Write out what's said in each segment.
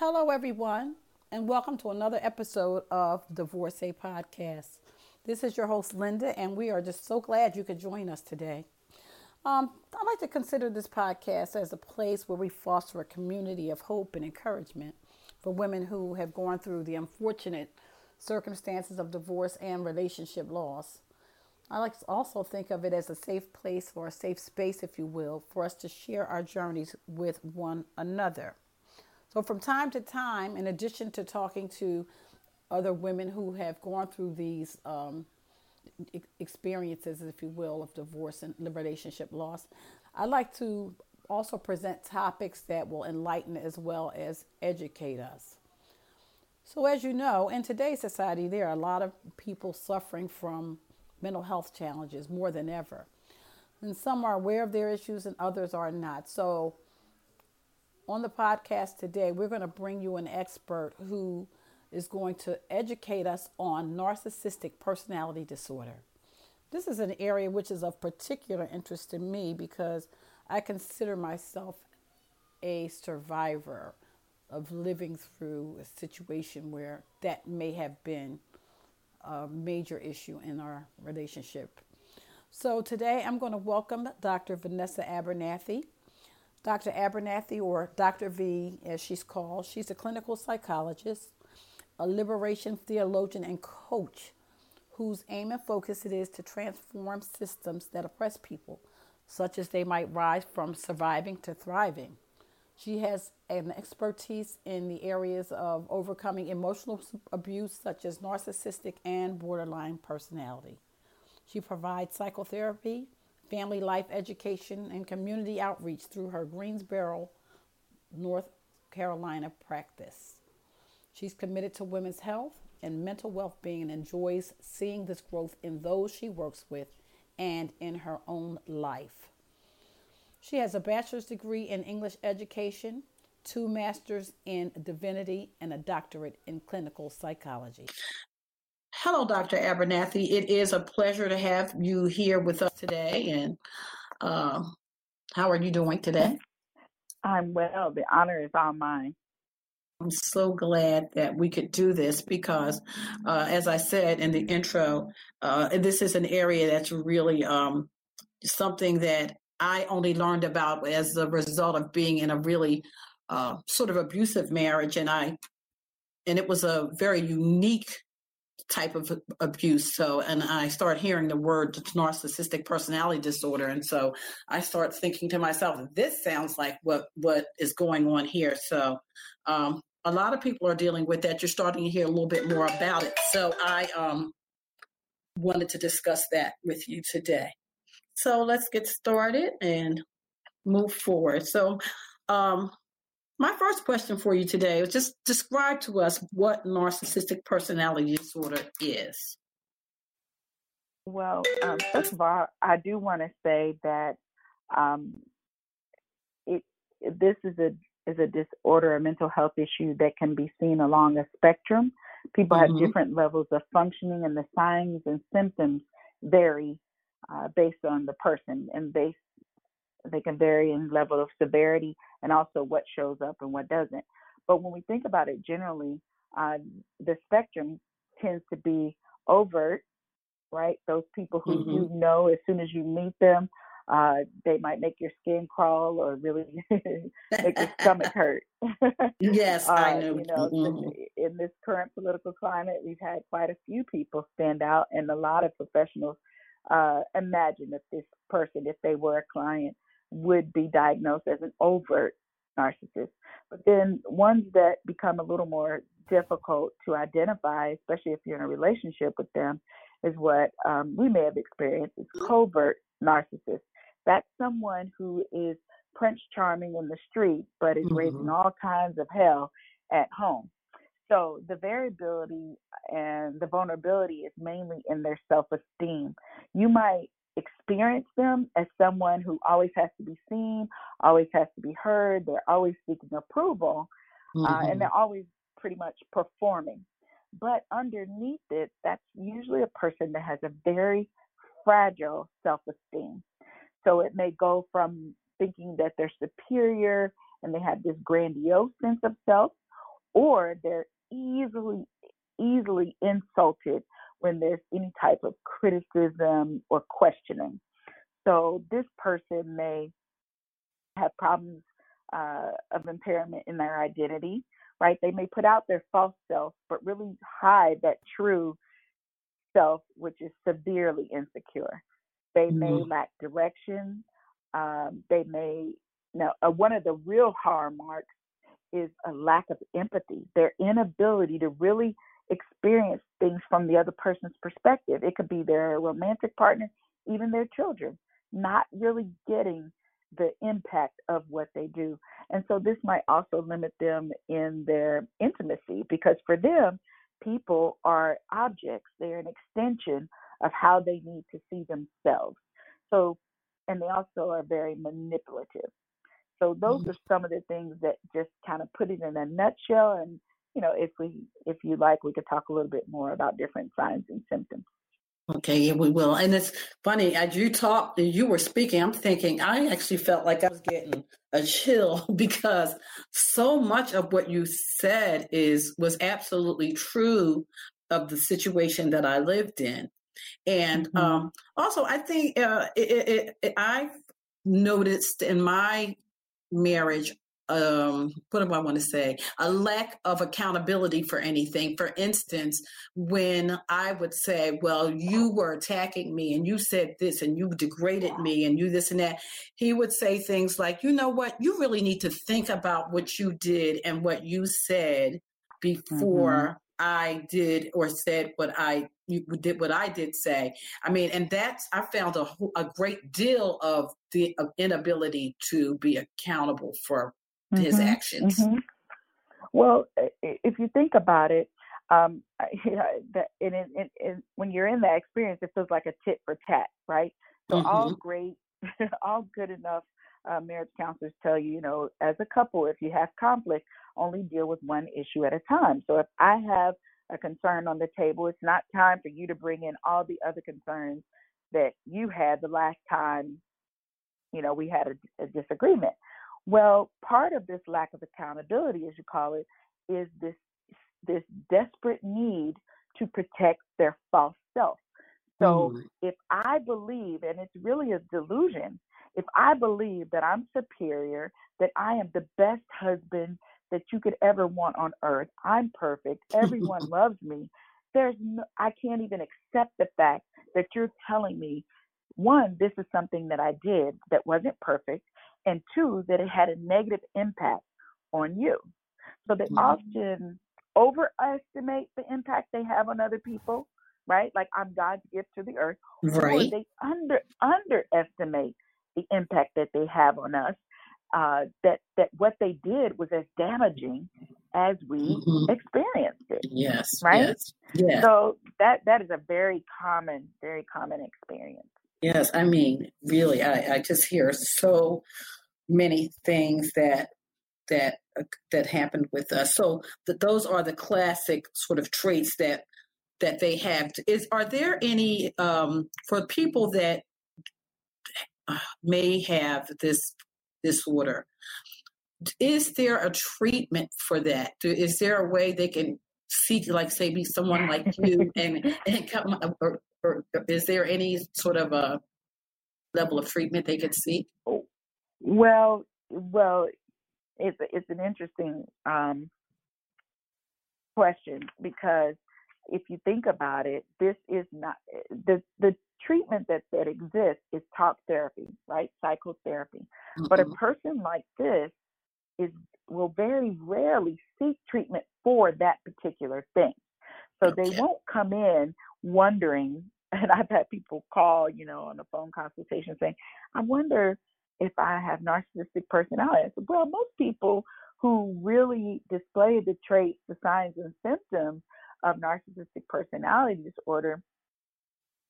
Hello, everyone, and welcome to another episode of Divorcee Podcast. This is your host, Linda, and we are just so glad you could join us today. Um, I like to consider this podcast as a place where we foster a community of hope and encouragement for women who have gone through the unfortunate circumstances of divorce and relationship loss. I like to also think of it as a safe place or a safe space, if you will, for us to share our journeys with one another. So, from time to time, in addition to talking to other women who have gone through these um, experiences, if you will, of divorce and relationship loss, I'd like to also present topics that will enlighten as well as educate us. So, as you know, in today's society, there are a lot of people suffering from mental health challenges more than ever. And some are aware of their issues and others are not. So, on the podcast today, we're going to bring you an expert who is going to educate us on narcissistic personality disorder. This is an area which is of particular interest to me because I consider myself a survivor of living through a situation where that may have been a major issue in our relationship. So today I'm going to welcome Dr. Vanessa Abernathy. Dr. Abernathy, or Dr. V as she's called, she's a clinical psychologist, a liberation theologian, and coach whose aim and focus it is to transform systems that oppress people, such as they might rise from surviving to thriving. She has an expertise in the areas of overcoming emotional abuse, such as narcissistic and borderline personality. She provides psychotherapy, family life education, and community outreach through her Greensboro, North Carolina practice. She's committed to women's health and mental well being and enjoys seeing this growth in those she works with and in her own life. She has a bachelor's degree in English education, two masters in divinity, and a doctorate in clinical psychology. Hello, Dr. Abernathy. It is a pleasure to have you here with us today. And uh, how are you doing today? I'm well. The honor is all mine. I'm so glad that we could do this because, uh, as I said in the intro, uh, this is an area that's really um, something that I only learned about as a result of being in a really uh, sort of abusive marriage, and I, and it was a very unique type of abuse. So, and I start hearing the word narcissistic personality disorder, and so I start thinking to myself, this sounds like what what is going on here. So, um, a lot of people are dealing with that. You're starting to hear a little bit more about it. So, I um, wanted to discuss that with you today. So, let's get started and move forward. So, um, my first question for you today is just describe to us what narcissistic personality disorder is. Well, um, first of all, I do want to say that um, it this is a is a disorder, a mental health issue that can be seen along a spectrum. People mm-hmm. have different levels of functioning, and the signs and symptoms vary uh, based on the person and based they can vary in level of severity and also what shows up and what doesn't. But when we think about it generally, uh, the spectrum tends to be overt, right? Those people who mm-hmm. you know as soon as you meet them, uh, they might make your skin crawl or really make your stomach hurt. yes, uh, I know. You know, mm-hmm. in this current political climate, we've had quite a few people stand out, and a lot of professionals uh, imagine that this person, if they were a client, would be diagnosed as an overt narcissist. But then ones that become a little more difficult to identify, especially if you're in a relationship with them, is what um, we may have experienced is covert narcissist. That's someone who is Prince Charming in the street, but is mm-hmm. raising all kinds of hell at home. So the variability and the vulnerability is mainly in their self esteem. You might experience them as someone who always has to be seen, always has to be heard, they're always seeking approval, mm-hmm. uh, and mm-hmm. they're always pretty much performing. But underneath it, that's usually a person that has a very fragile self esteem. So it may go from thinking that they're superior and they have this grandiose sense of self, or they're easily easily insulted when there's any type of criticism or questioning. So this person may have problems uh, of impairment in their identity, right? They may put out their false self, but really hide that true self, which is severely insecure. They mm-hmm. may lack direction. Um, they may, now, uh, one of the real harm marks is a lack of empathy, their inability to really experience things from the other person's perspective. It could be their romantic partner, even their children, not really getting the impact of what they do. And so this might also limit them in their intimacy because for them, people are objects, they're an extension of how they need to see themselves. So, and they also are very manipulative. So those mm-hmm. are some of the things that just kind of put it in a nutshell. And you know, if we, if you like, we could talk a little bit more about different signs and symptoms. Okay, yeah, we will. And it's funny as you talked, you were speaking. I'm thinking I actually felt like I was getting a chill because so much of what you said is was absolutely true of the situation that I lived in, and mm-hmm. um, also I think uh, it, it, it, I noticed in my marriage um, what do I want to say? A lack of accountability for anything. For instance, when I would say, Well, you were attacking me and you said this and you degraded me and you this and that, he would say things like, You know what? You really need to think about what you did and what you said before mm-hmm. I did or said what I you did what I did say. I mean, and that's I found a a great deal of the inability to be accountable for mm-hmm. his actions. Mm-hmm. Well, if you think about it, um, you know, that in, in, in, when you're in that experience, it feels like a tit for tat, right? So mm-hmm. all great, all good enough uh, marriage counselors tell you, you know, as a couple, if you have conflict, only deal with one issue at a time. So if I have a concern on the table, it's not time for you to bring in all the other concerns that you had the last time, you know, we had a, a disagreement. Well, part of this lack of accountability, as you call it, is this this desperate need to protect their false self. So mm. if I believe, and it's really a delusion, if I believe that I'm superior, that I am the best husband that you could ever want on earth, I'm perfect, everyone loves me, there's no, I can't even accept the fact that you're telling me one, this is something that I did that wasn't perfect, and two, that it had a negative impact on you. So they mm-hmm. often overestimate the impact they have on other people, right? Like I'm God's gift to the earth. Right. Or they under underestimate the impact that they have on us. Uh, that that what they did was as damaging as we mm-hmm. experienced it. Yes. Right. Yes. yes. So that that is a very common, very common experience. Yes, I mean, really, I, I just hear so many things that that uh, that happened with us. So that those are the classic sort of traits that that they have. Is are there any um, for people that uh, may have this disorder? Is there a treatment for that? Is there a way they can seek, like, say, be someone like you, and and come, or, or is there any sort of a level of treatment they could seek? Well, well, it's it's an interesting um, question because if you think about it, this is not the the treatment that that exists is talk therapy, right? Psychotherapy. Mm-hmm. But a mm-hmm. person like this is will very rarely seek treatment for that particular thing. So okay. they won't come in wondering and I've had people call, you know, on a phone consultation saying, I wonder if I have narcissistic personality. I said, well, most people who really display the traits, the signs and symptoms of narcissistic personality disorder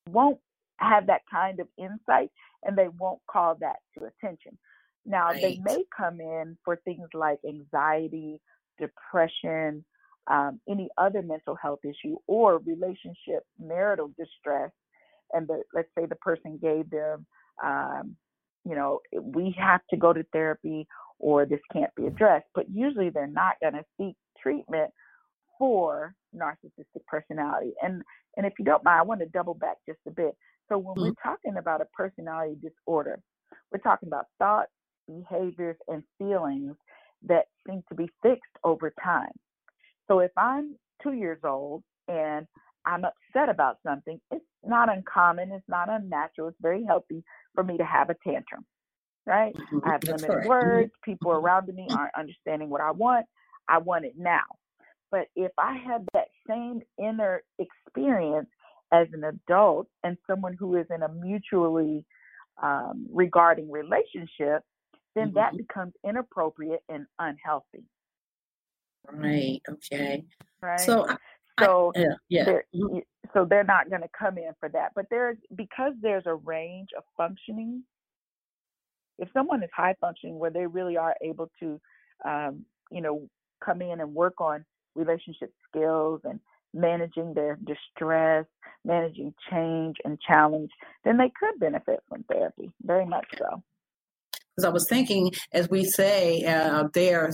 won't have that kind of insight and they won't call that to attention. Now, right. they may come in for things like anxiety, depression, um, any other mental health issue or relationship marital distress and the, let's say the person gave them um, you know we have to go to therapy or this can't be addressed but usually they're not going to seek treatment for narcissistic personality. And and if you don't mind, I want to double back just a bit. So when mm-hmm. we're talking about a personality disorder, we're talking about thoughts, behaviors, and feelings that seem to be fixed over time. So if I'm two years old and I'm upset about something, it's not uncommon, it's not unnatural, it's very healthy for me to have a tantrum, right? Mm-hmm. I have That's limited right. words, mm-hmm. people around me aren't understanding what I want. I want it now. But if I have that same inner experience as an adult and someone who is in a mutually um, regarding relationship, then mm-hmm. that becomes inappropriate and unhealthy. Right. Okay. Right. So, so I, yeah. They're, mm-hmm. so they're not going to come in for that. But there's because there's a range of functioning. If someone is high functioning, where they really are able to, um, you know, come in and work on relationship skills and managing their distress, managing change and challenge, then they could benefit from therapy. Very much so. Because I was thinking, as we say, uh, they're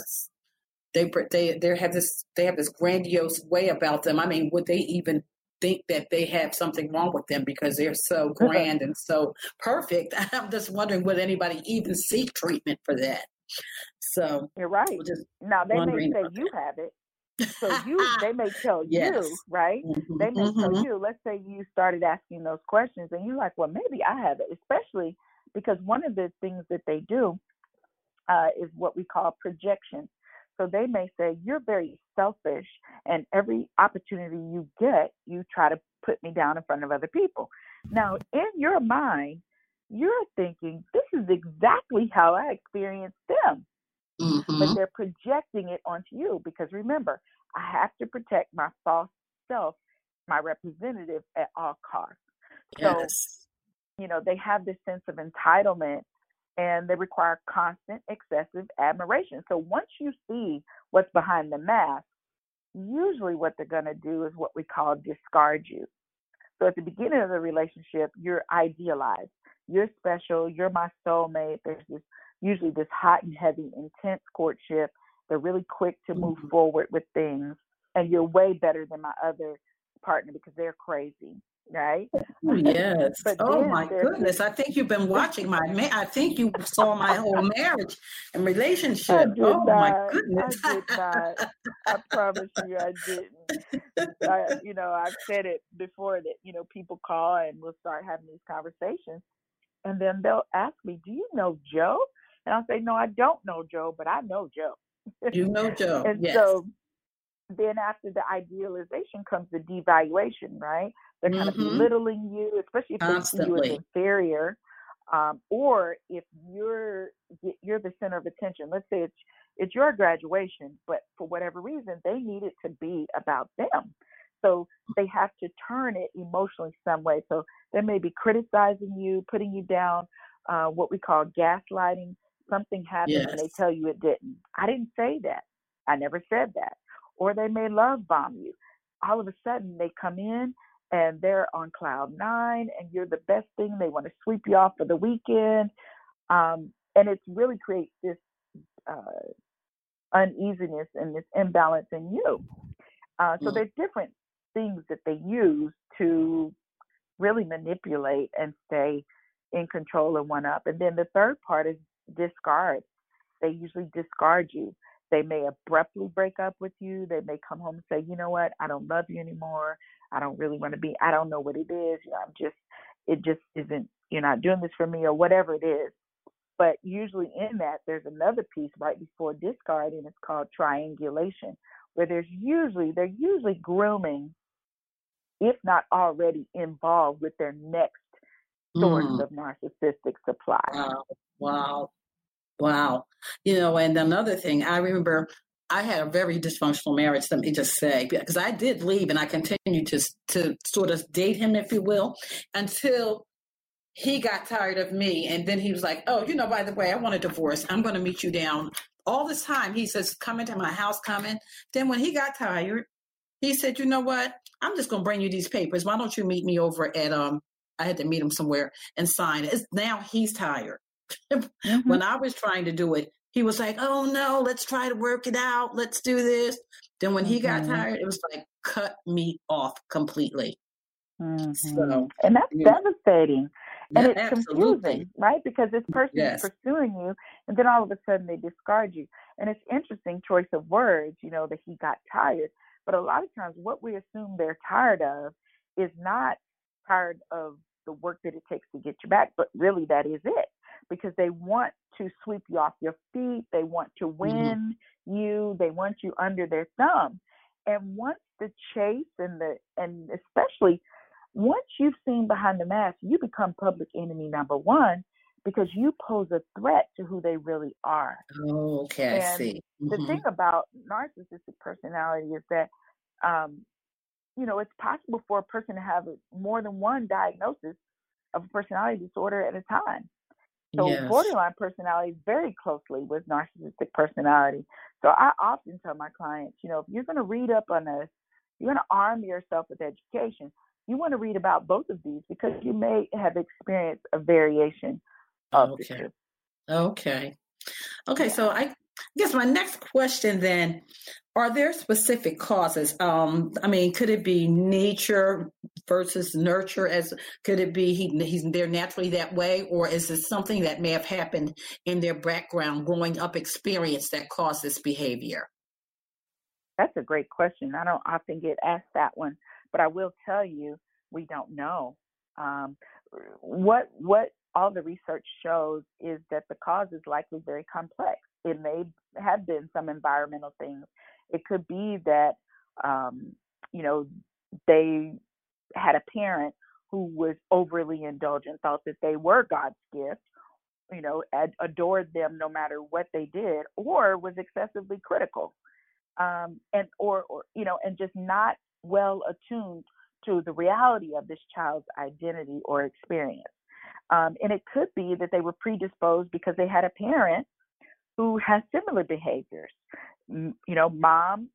they they they have this they have this grandiose way about them. I mean, would they even think that they have something wrong with them because they're so grand and so perfect? I'm just wondering, would anybody even seek treatment for that? So you're right. Now they may say you have it, so you, they may tell yes. you, right? Mm-hmm, they may mm-hmm. tell you. Let's say you started asking those questions, and you're like, "Well, maybe I have it." Especially because one of the things that they do uh, is what we call projection. So they may say, "You're very selfish, and every opportunity you get, you try to put me down in front of other people." Now, in your mind, you're thinking, "This is exactly how I experienced them." Mm-hmm. But they're projecting it onto you because remember, I have to protect my false self, my representative at all costs. Yes. So, you know, they have this sense of entitlement and they require constant, excessive admiration. So once you see what's behind the mask, usually what they're going to do is what we call discard you. So at the beginning of the relationship, you're idealized. You're special. You're my soulmate. There's this usually this hot and heavy, intense courtship. They're really quick to move mm-hmm. forward with things, and you're way better than my other partner because they're crazy, right? Oh, yes. oh my goodness! I think you've been watching my. Ma- I think you saw my whole marriage and relationship. oh not. my goodness! I did not. I promise you, I didn't. I, you know, I've said it before that you know people call and we'll start having these conversations, and then they'll ask me, "Do you know Joe?" And I'll say, no, I don't know Joe, but I know Joe. You know Joe. and yes. so then after the idealization comes the devaluation, right? They're kind mm-hmm. of belittling you, especially if Constantly. they see you as inferior. Um, or if you're you're the center of attention. Let's say it's it's your graduation, but for whatever reason, they need it to be about them. So they have to turn it emotionally some way. So they may be criticizing you, putting you down, uh, what we call gaslighting, something happened yes. and they tell you it didn't. I didn't say that. I never said that. Or they may love bomb you. All of a sudden they come in and they're on cloud nine and you're the best thing. They want to sweep you off for the weekend. Um, and it's really creates this uh, uneasiness and this imbalance in you. Uh, so mm. there's different things that they use to really manipulate and stay in control and one up. And then the third part is discard. They usually discard you. They may abruptly break up with you. They may come home and say, you know what, I don't love you anymore. I don't really want to be, I don't know what it is. You know, I'm just, it just isn't, you're not doing this for me or whatever it is. But usually in that, there's another piece right before discard, and it's called triangulation, where there's usually, they're usually grooming, if not already involved with their next source mm. of narcissistic supply. Wow. Wow. Wow. You know, and another thing, I remember I had a very dysfunctional marriage, let me just say, because I did leave and I continued to, to sort of date him, if you will, until he got tired of me. And then he was like, oh, you know, by the way, I want a divorce. I'm going to meet you down. All this time, he says, come into my house, come in. Then when he got tired, he said, you know what? I'm just going to bring you these papers. Why don't you meet me over at, um, I had to meet him somewhere and sign it. It's, now he's tired. mm-hmm. When I was trying to do it, he was like, "Oh no, let's try to work it out. Let's do this." Then when he got Mhm. tired, it was like cut me off completely. Mhm. So And that's yeah, devastating. And yeah, it's absolutely. confusing, right? Because this person is pursuing you, and then all of a sudden they discard you. And it's interesting choice of words, you know, that he got tired. But a lot of times, what we assume they're tired of is not tired of the work that it takes to get you back, but really that is it. Because they want to sweep you off your feet, they want to Mhm. win you, they want you under their thumb. And once the chase and the and especially once you've seen behind the mask, you become public enemy number one because you pose a threat to who they really are. Oh, okay, I see. the hmm thing about narcissistic personality is that, um, you know, it's possible for a person to have more than one diagnosis of a personality disorder at a time. So Yes. borderline personality is very closely with narcissistic personality. So I often tell my clients, you know, if you're going to read up on this, you're going to arm yourself with education. You want to read about both of these because you may have experienced a variation of the Okay. two. Okay. Okay. Yeah. So I guess my next question then, are there specific causes? Um, I mean, could it be nature versus nurture as could it be he he's they're naturally that way, or is it something that may have happened in their background growing up experience that caused this behavior? That's a great question. I don't often get asked that one, but I will tell you we don't know. Um, what what all the research shows is that the cause is likely very complex. It may have been some environmental things. It could be that um, you know they had a parent who was overly indulgent, thought that they were God's gift, you know, ad- adored them no matter what they did, or was excessively critical um, and or, or you know, and just not well attuned to the reality of this child's identity or experience. Um, and it could be that they were predisposed because they had a parent who has similar behaviors. You know, mom,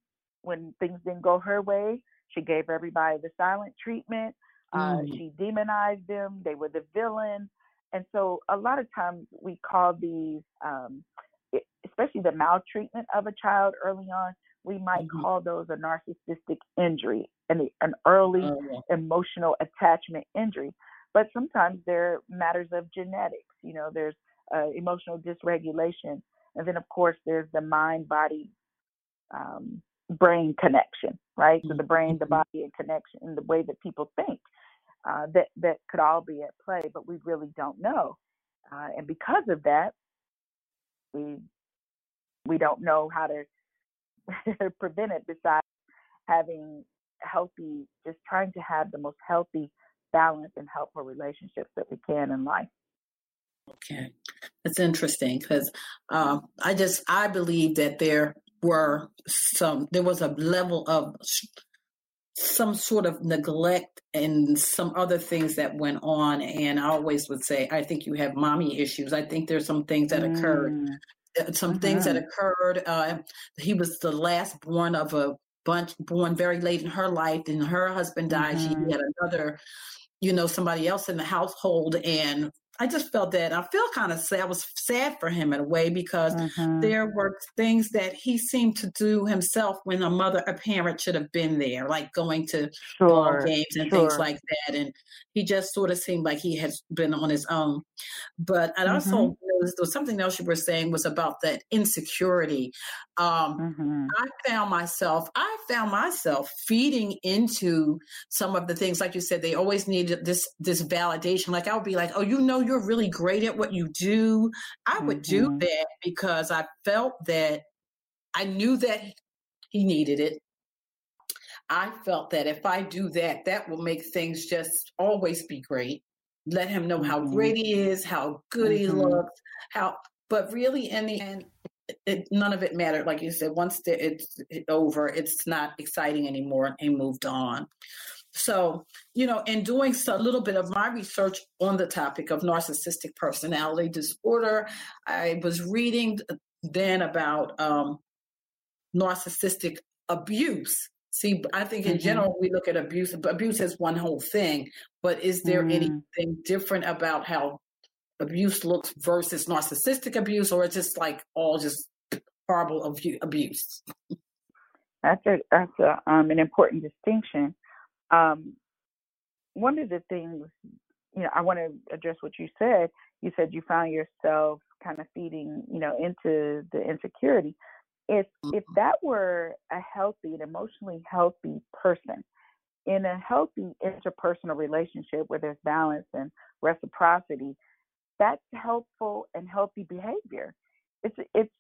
when things didn't go her way, she gave everybody the silent treatment. Uh, Mm. she demonized them. They were the villain. And so a lot of times we call these, um, especially the maltreatment of a child early on, we might Mhm. call those a narcissistic injury, and an early Oh, emotional attachment injury. But sometimes there are matters of genetics. You know, there's uh, emotional dysregulation, and then of course there's the mind body um, brain connection, right? So the brain, the Mhm. body, and connection, and the way that people think uh, that that could all be at play, but we really don't know. Uh, and because of that, we we don't know how to prevent it besides having healthy, just trying to have the most healthy, balanced, and helpful relationships that we can in life. Okay, that's interesting because um, I just I believe that there were some there was a level of some sort of neglect and some other things that went on, and I always would say I think you have mommy issues. I think there's some things that occurred, Mm, uh, some things that mhm, occurred. Uh, he was the last born of a bunch, born very late in her life, and her husband died. She mhm, had another you know, somebody else in the household. And I just felt that I feel kind of sad. I was sad for him in a way because mhm, there were things that he seemed to do himself when a mother, a parent should have been there, like going to ball games and things like that. And he just sort of seemed like he has been on his own. But I also Mhm, there was, there was something else you were saying was about that insecurity. Um, mhm, I found myself, I found myself feeding into some of the things, like you said, they always needed this this validation. Like I would be like, "Oh, you know, you're really great at what you do." I would do mhm, that because I felt that I knew that he needed it. I felt that if I do that, that will make things just always be great. Let him know how mhm, great he is, how good he mhm, looks, how. But really, in the end, it, it- none of it mattered. Like you said, once the, it's over, it's not exciting anymore, and he moved on. So, you know, in doing so, a little bit of my research on the topic of narcissistic personality disorder, I was reading then about um, narcissistic abuse. See, I think in mhm, general we look at abuse. Abuse as one whole thing, but is there mm. anything different about how abuse looks versus narcissistic abuse, or it's just like all just horrible abuse? That's a that's a um, an important distinction. Um, one of the things, you know, I want to address what you said. You said you found yourself kind of feeding, you know, into the insecurity. If if mm-hmm. that were a healthy and emotionally healthy person, in a healthy interpersonal relationship where there's balance and reciprocity, that's helpful and healthy behavior. It's it's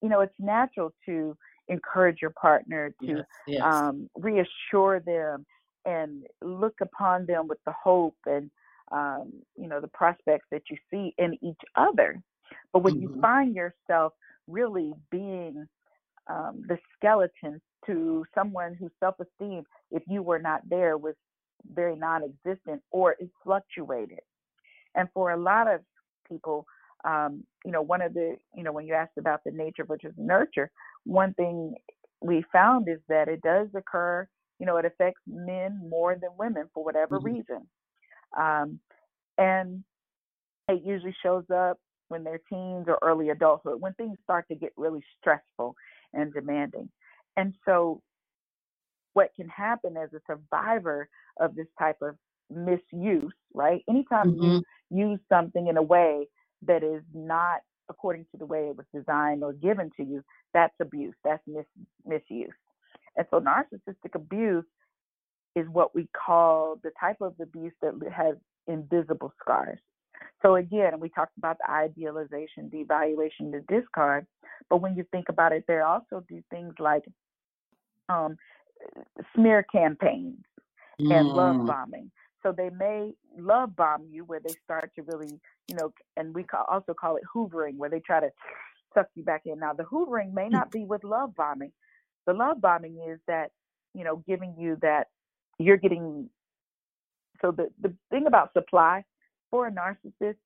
you know it's natural to encourage your partner to yes, yes. Um, reassure them and look upon them with the hope and um, you know the prospects that you see in each other. But when mm-hmm. you find yourself really being um, the skeleton to someone whose self-esteem, if you were not there, was very non-existent or it fluctuated. And for a lot of people, um, you know, one of the, you know, when you asked about the nature versus nurture, one thing we found is that it does occur, you know, it affects men more than women for whatever mm-hmm. reason. Um, and it usually shows up when they're teens or early adulthood, when things start to get really stressful and demanding. And so, what can happen as a survivor of this type of misuse, right? Anytime mm-hmm. you use something in a way that is not according to the way it was designed or given to you, that's abuse, that's mis- misuse. And so, narcissistic abuse is what we call the type of abuse that has invisible scars. So again, we talked about the idealization, devaluation, the discard. But when you think about it, there also do things like um, smear campaigns mm. and love mm. bombing. So they may love bomb you where they start to really, you know, and we call, also call it hoovering, where they try to suck you back in. Now, the hoovering may not be with love bombing. The love bombing is that, you know, giving you that you're getting. So the the thing about supply for a narcissist,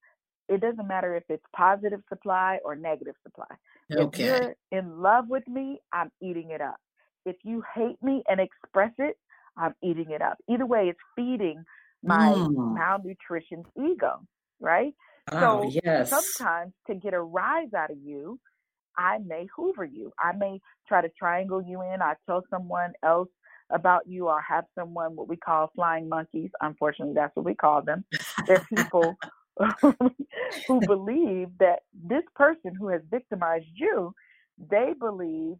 it doesn't matter if it's positive supply or negative supply. Okay. If you're in love with me, I'm eating it up. If you hate me and express it, I'm eating it up. Either way, it's feeding my mm. malnutritioned ego, right? Oh, so yes. sometimes to get a rise out of you, I may hoover you. I may try to triangle you in. I tell someone else about you or have someone what we call flying monkeys. Unfortunately, that's what we call them. They're people who believe that this person who has victimized you, they believe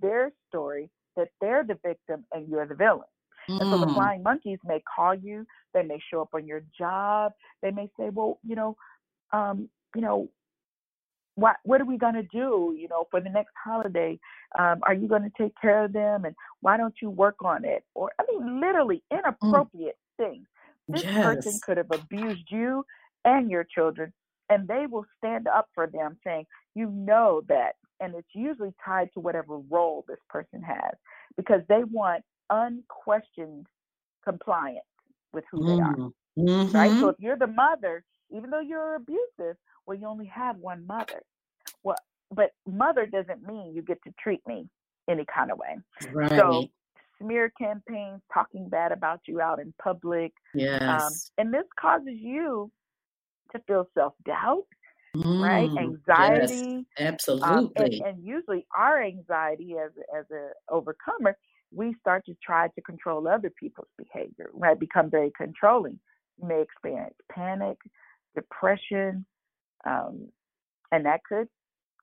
their story that they're the victim and you're the villain. Mm. And so the mm. flying monkeys may call you, they may show up on your job, they may say, Well, you know, um, you know, what what are we going to do you know for the next holiday um, are you going to take care of them and why don't you work on it or i mean literally mm. inappropriate mm. things this yes. person could have abused you and your children and they will stand up for them saying you know that and it's usually tied to whatever role this person has because they want unquestioned compliance with who mm. they are mm-hmm. right so mm-hmm. if you're the mother even though you're abusive well, you only have one mother. Well, but mother doesn't mean you get to treat me any kind of way. Right. So smear campaigns, talking bad about you out in public. Um, yes. Um, and this causes you to feel self doubt, mm, right? Anxiety. Yes, absolutely. Um, and, and, usually our anxiety as as a overcomer, we start to try to control other people's behavior, right? Become very controlling. You may experience panic, depression, um, and that could,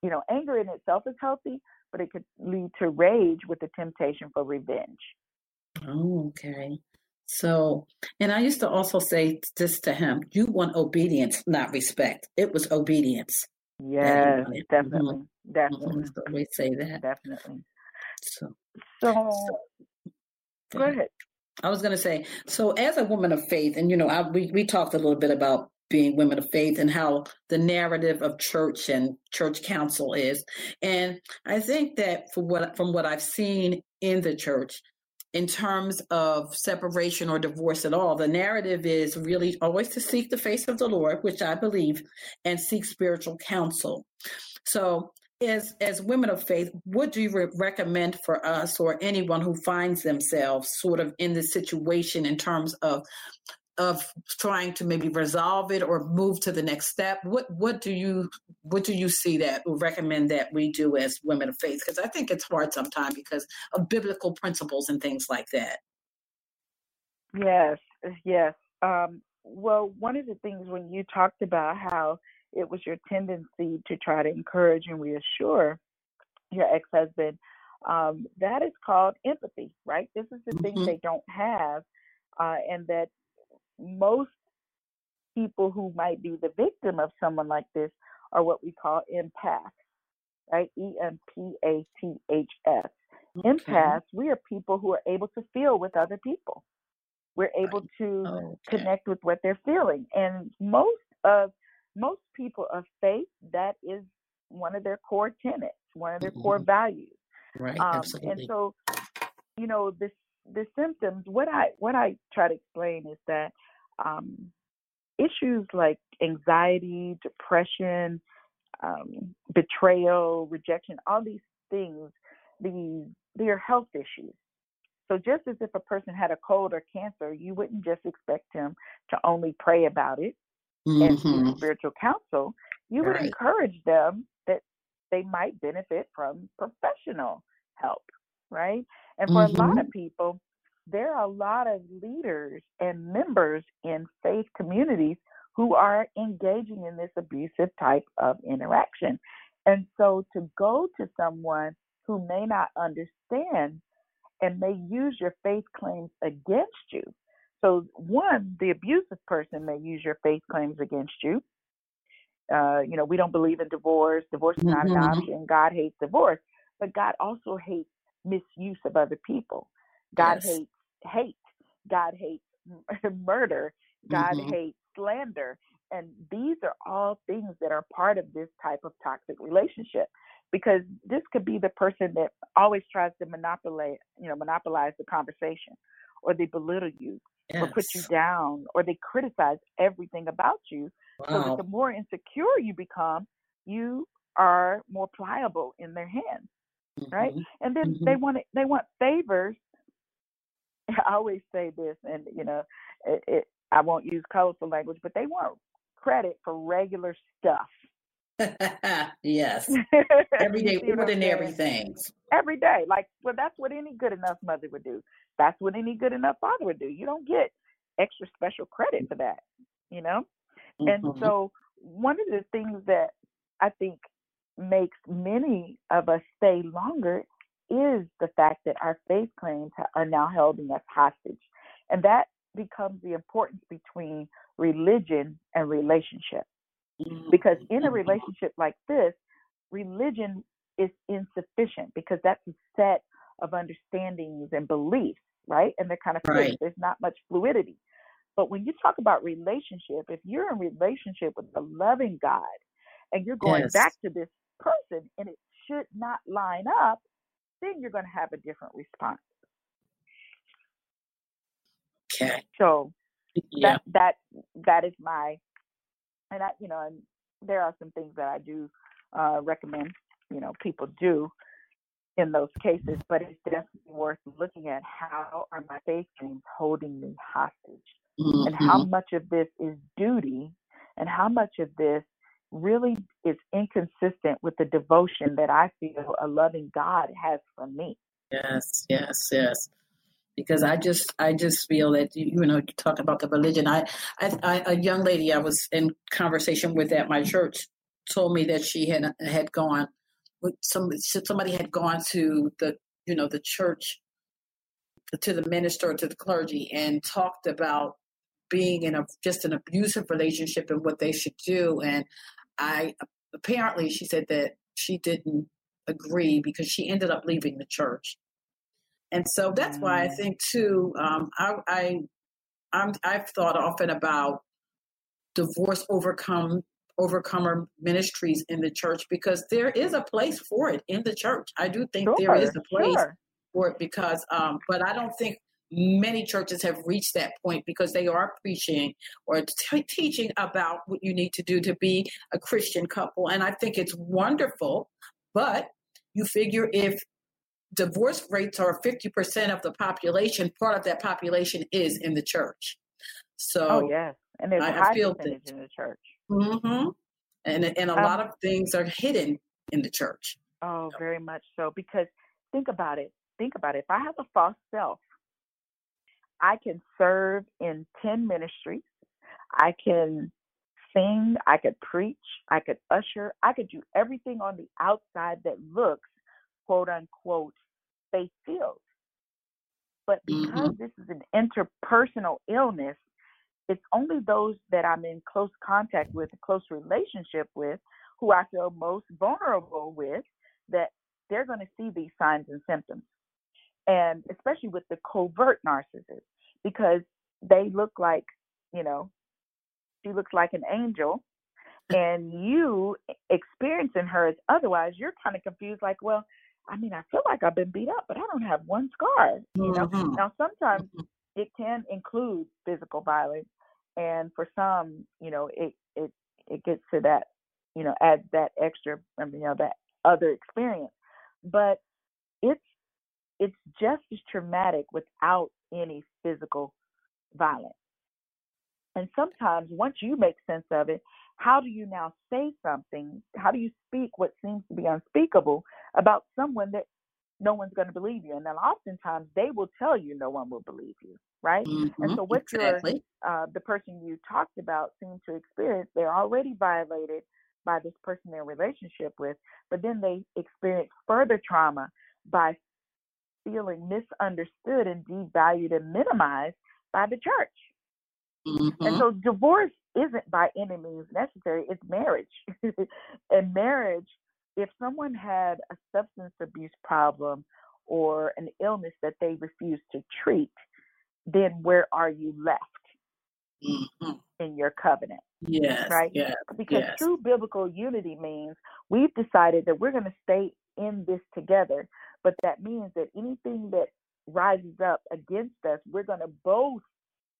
you know, anger in itself is healthy, but it could lead to rage with the temptation for revenge. Oh, okay. So, and I used to also say this to him you want obedience, not respect. It was obedience. Yes, definitely. Mm-hmm. Definitely. So we say that. Definitely. So, so, so go ahead. I was going to say, so as a woman of faith, and you know, I, we we talked a little bit about being women of faith and how the narrative of church and church council is. And I think that what from what I've seen in the church, in terms of separation or divorce at all, the narrative is really always to seek the face of the Lord, which I believe, and seek spiritual counsel. So as as women of faith, what do you re- recommend for us or anyone who finds themselves sort of in this situation in terms of of trying to maybe resolve it or move to the next step what what do you what do you see that would recommend that we do as women of faith? Because i think it's hard sometimes because of biblical principles and things like that. Yes yes. Um, well one of the things when you talked about how it was your tendency to try to encourage and reassure your ex-husband um, that is called empathy right? This is the mm-hmm. thing they don't have uh, and that most people who might be the victim of someone like this are what we call empaths, right? E M P A T H S. Okay. Empaths, we are people who are able to feel with other people. We're able to okay. connect with what they're feeling. And most of most people of faith, that is one of their core tenets, one of their mm-hmm. core values. Right. Um, absolutely. And so, you know, this the symptoms, what I what I try to explain is that um, issues like anxiety, depression, um, betrayal, rejection, all these things, these they are health issues. So just as if a person had a cold or cancer, you wouldn't just expect him to only pray about it mm-hmm. and seek spiritual counsel. You would right. encourage them that they might benefit from professional help, right? And for mm-hmm. a lot mm-hmm. of people, there are a lot of leaders and members in faith communities who are engaging in this abusive type of interaction. And so to go to someone who may not understand and may use your faith claims against you. So, one, the abusive person may use your faith claims against you. Uh, you know, we don't believe in divorce. Divorce is not mm-hmm. an option. God hates divorce, but God also hates misuse of other people. God yes. hates hate. God hates murder. God mm-hmm. hates slander. And these are all things that are part of this type of toxic relationship because this could be the person that always tries to monopolize, you know, monopolize the conversation or they belittle you yes. or put you down or they criticize everything about you. Wow. So that the more insecure you become, you are more pliable in their hands. Mm-hmm. Right. And then mm-hmm. they want it, they want favors I always say this, and you know, it, it, I won't use colorful language, but they want credit for regular stuff. yes, every day, ordinary things. Every day, like well, that's what any good enough mother would do. That's what any good enough father would do. You don't get extra special credit for that, you know. Mm-hmm. And so, one of the things that I think makes many of us stay longer is the fact that our faith claims are now holding us hostage. And that becomes the importance between religion and relationship. Because in a mm-hmm. relationship like this, religion is insufficient because that's a set of understandings and beliefs, right? And they're kind of right. There's not much fluidity. But when you talk about relationship, if you're in relationship with a loving God and you're going yes. back to this person and it should not line up, then you're going to have a different response. Okay. So yeah. that that that is my and I you know and there are some things that I do uh, recommend you know people do in those cases, but it's definitely worth looking at how are my faith dreams holding me hostage, mm-hmm. and how mm-hmm. much of this is duty, and how much of this really is inconsistent with the devotion that I feel a loving God has for me. Yes, yes, yes. Because I just, I just feel that you know, you talk about the religion. I, I, I, a young lady I was in conversation with at my church told me that she had had gone, some somebody had gone to the, you know, the church, to the minister, to the clergy, and talked about being in a just an abusive relationship and what they should do. And I apparently she said that she didn't agree because she ended up leaving the church. And so that's mm. why I mm. think too. Um, I, I I'm, I've thought often about divorce overcome overcomer ministries in the church because there is a place for it in the church. I do think sure, there is a place sure. for it because, um, but I don't think many churches have reached that point because they are preaching or t- teaching about what you need to do to be a Christian couple. And I think it's wonderful. But you figure if divorce rates are 50% of the population, part of that population is in the church. So, oh yes, and there's I- a I high feel percentage that- in the church. Mm-hmm. and and a Um, lot of things are hidden in the church. Oh, very much so. Because think about it. Think about it. If I have a false self, I can serve in 10 ministries. I can sing. I could preach. I could usher. I could do everything on the outside that looks, quote unquote, faith filled. But because mm-hmm. this is an interpersonal illness, it's only those that I'm in close contact with, close relationship with, who I feel most vulnerable with, that they're going to see these signs and symptoms. And especially with the covert narcissist, because they look like, you know, she looks like an angel, and you experiencing her as otherwise, you're kind of confused, like, well, I mean, I feel like I've been beat up, but I don't have one scar. You know, Mhm. now sometimes it can include physical violence, and for some, you know, it it it gets to that, you know, adds that extra, you know, that other experience. But it's it's just as traumatic without any physical violence. And sometimes once you make sense of it, how do you now say something? How do you speak what seems to be unspeakable about someone that no one's going to believe you? And then oftentimes they will tell you no one will believe you, right? And Mhm. so what exactly. your uh, the person you talked about seem to experience, they're already violated by this person they're in relationship with, but then they experience further trauma by feeling misunderstood and devalued and minimized by the church. And Mhm. so divorce isn't by any means necessary, it's marriage. and marriage, if someone had a substance abuse problem or an illness that they refuse to treat, then where are you left Mhm. in your covenant? Yes. right? Yes. Because Yes. true biblical unity means we've decided that we're going to stay in this together, but that means that anything that rises up against us, we're going to both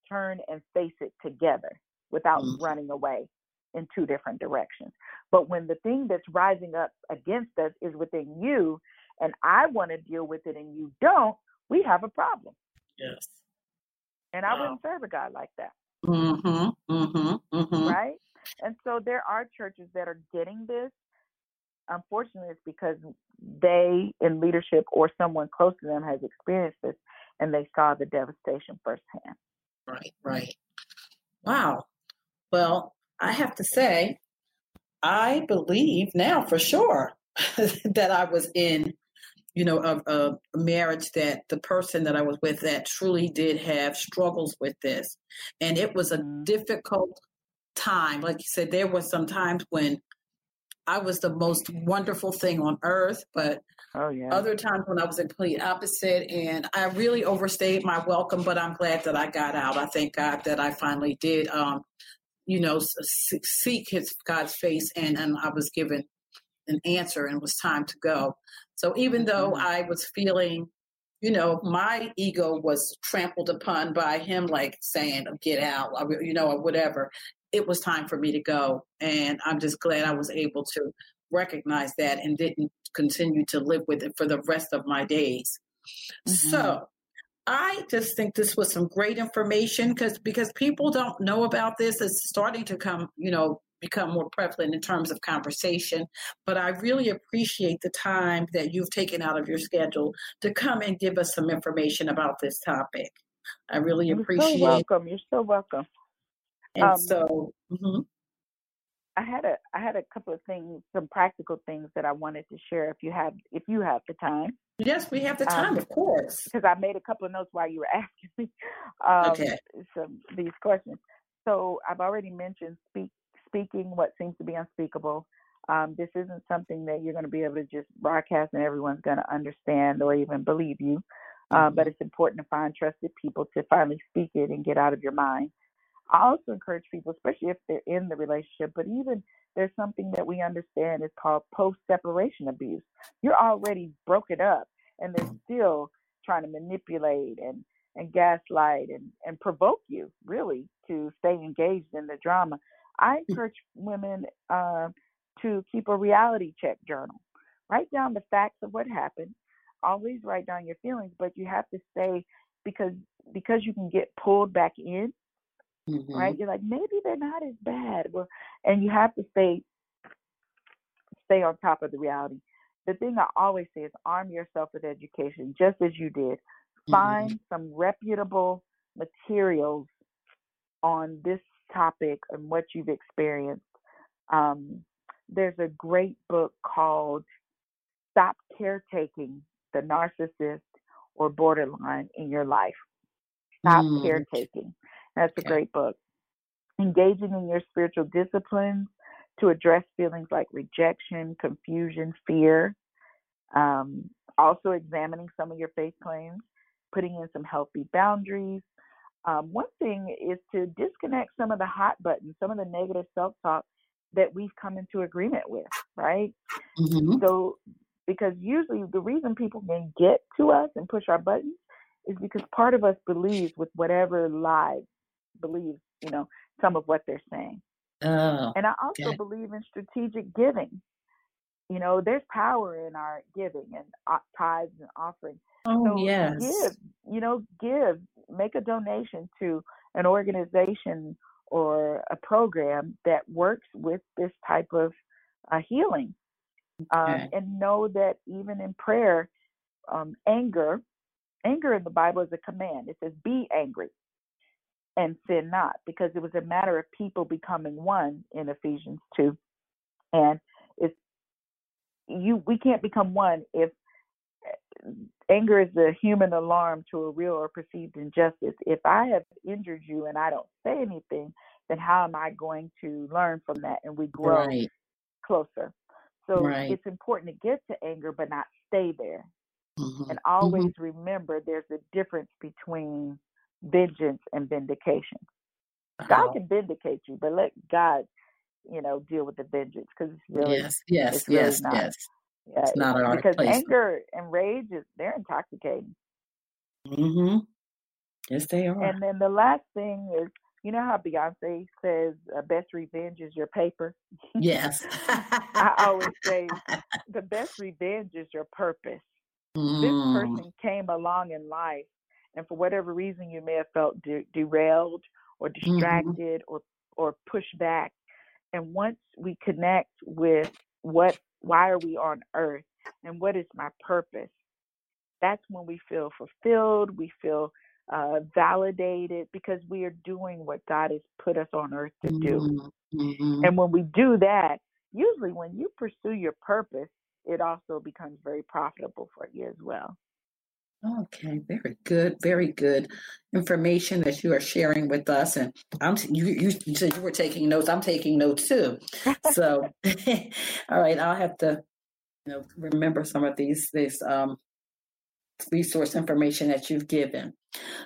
turn and face it together without Mhm. running away in two different directions. But when the thing that's rising up against us is within you, and I want to deal with it and you don't, we have a problem. Yes. And I wouldn't serve a God like that. Mm-hmm, Mhm. Mhm. right? And so there are churches that are getting this. Unfortunately, it's because they in leadership or someone close to them has experienced this and they saw the devastation firsthand. Right. Right. Wow. Well, I have to say, I believe now for sure that I was in, you know, a, a marriage that the person that I was with that truly did have struggles with this, and it was a Mhm. difficult time. Like you said, there were some times when I was the most wonderful thing on earth, but Oh yeah. other times when I was in complete opposite, and I really overstayed my welcome. But I'm glad that I got out. I thank God that I finally did, um, you know, seek His God's face, and and I was given an answer, and it was time to go. So even though Mhm. I was feeling, you know, my ego was trampled upon by Him, like saying, "Get out," you know, or whatever. It was time for me to go, and I'm just glad I was able to recognize that and didn't continue to live with it for the rest of my days. Mhm. So I just think this was some great information because because people don't know about this. It's starting to come, you know, become more prevalent in terms of conversation. But I really appreciate the time that you've taken out of your schedule to come and give us some information about this topic. I really You're so appreciate welcome. You're so welcome. And Um, so mhm. I had a I had a couple of things, some practical things that I wanted to share if you have if you have the time. yes, we have the um, time, of course. because I made a couple of notes while you were asking me um, Okay. some these questions. So I've already mentioned speak, speaking what seems to be unspeakable. Um, this isn't something that you're going to be able to just broadcast and everyone's going to understand or even believe you. Uh, but it's important to find trusted people to finally speak it and get out of your mind. I also encourage people, especially if they're in the relationship, but even there's something that we understand is called post separation abuse. You're already broken up and they're still trying to manipulate and, and gaslight and, and provoke you really to stay engaged in the drama. I encourage women uh, to keep a reality check journal. Write down the facts of what happened. Always write down your feelings, but you have to say because because you can get pulled back in mm-hmm. right? You're like, maybe they're not as bad. Well, and you have to stay stay on top of the reality. The thing I always say is arm yourself with education, just as you did. Mm-hmm. Find some reputable materials on this topic and what you've experienced. Um, there's a great book called Stop Caretaking the Narcissist or Borderline in Your Life. Stop mm. Caretaking. That's a great book. Engaging in your spiritual disciplines to address feelings like rejection, confusion, fear. Um, also, examining some of your faith claims, putting in some healthy boundaries. Um, one thing is to disconnect some of the hot buttons, some of the negative self talk that we've come into agreement with, right? Mm-hmm. So, because usually the reason people can get to us and push our buttons is because part of us believes with whatever lie believes, you know, some of what they're saying. Oh, and I also okay. believe in strategic giving. You know, there's power in our giving and uh, tithes and offerings. Oh, so yes. Give, you know, give, make a donation to an organization or a program that works with this type of uh, healing. Um, okay. Um, and know that even in prayer, um, anger, anger in the Bible is a command. It says, be angry and sin not, because it was a matter of people becoming one in Ephesians 2. And it's you we can't become one if eh, anger is the human alarm to a real or perceived injustice. If I have injured you and I don't say anything, then how am I going to learn from that and we grow right. closer? So right. it's important to get to anger but not stay there. Mm-hmm. And always mm-hmm. remember there's a difference between vengeance and vindication. God can vindicate you, but let God, you know, deal with the vengeance because it's really yes, yes, it's really yes, not, yes. Yeah, it's not our because place. anger and rage is they're intoxicating. Mm-hmm. Yes, they are. And then the last thing is, you know how Beyonce says, uh, "Best revenge is your paper." Yes. I always say, the best revenge is your purpose. Mm. This person came along in life and for whatever reason you may have felt de- derailed or mm-hmm. distracted mm-hmm. or or pushed back and once we connect with what why are we on earth and what is my purpose that's when we feel fulfilled we feel uh, validated because we are doing what god has put us on earth to do mm-hmm. and when we do that usually when you pursue your purpose it also becomes very profitable for you as well Okay, very good, very good information that you are sharing with us. And I'm you you, you said you were taking notes. I'm taking notes too. So, all right, I'll have to you know remember some of these this um resource information that you've given.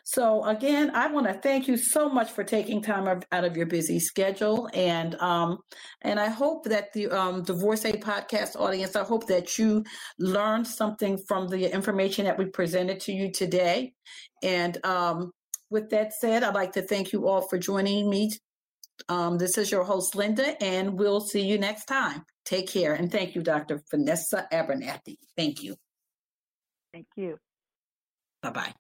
So again, I want to thank you so much for taking time out of your busy schedule, and um, and I hope that the um, Divorcee podcast audience, I hope that you learned something from the information that we presented to you today. And um, with that said, I'd like to thank you all for joining me. Um, this is your host, Linda, and we'll see you next time. Take care, and thank you, Dr. Vanessa Abernathy. Thank you. Thank you. Bye bye.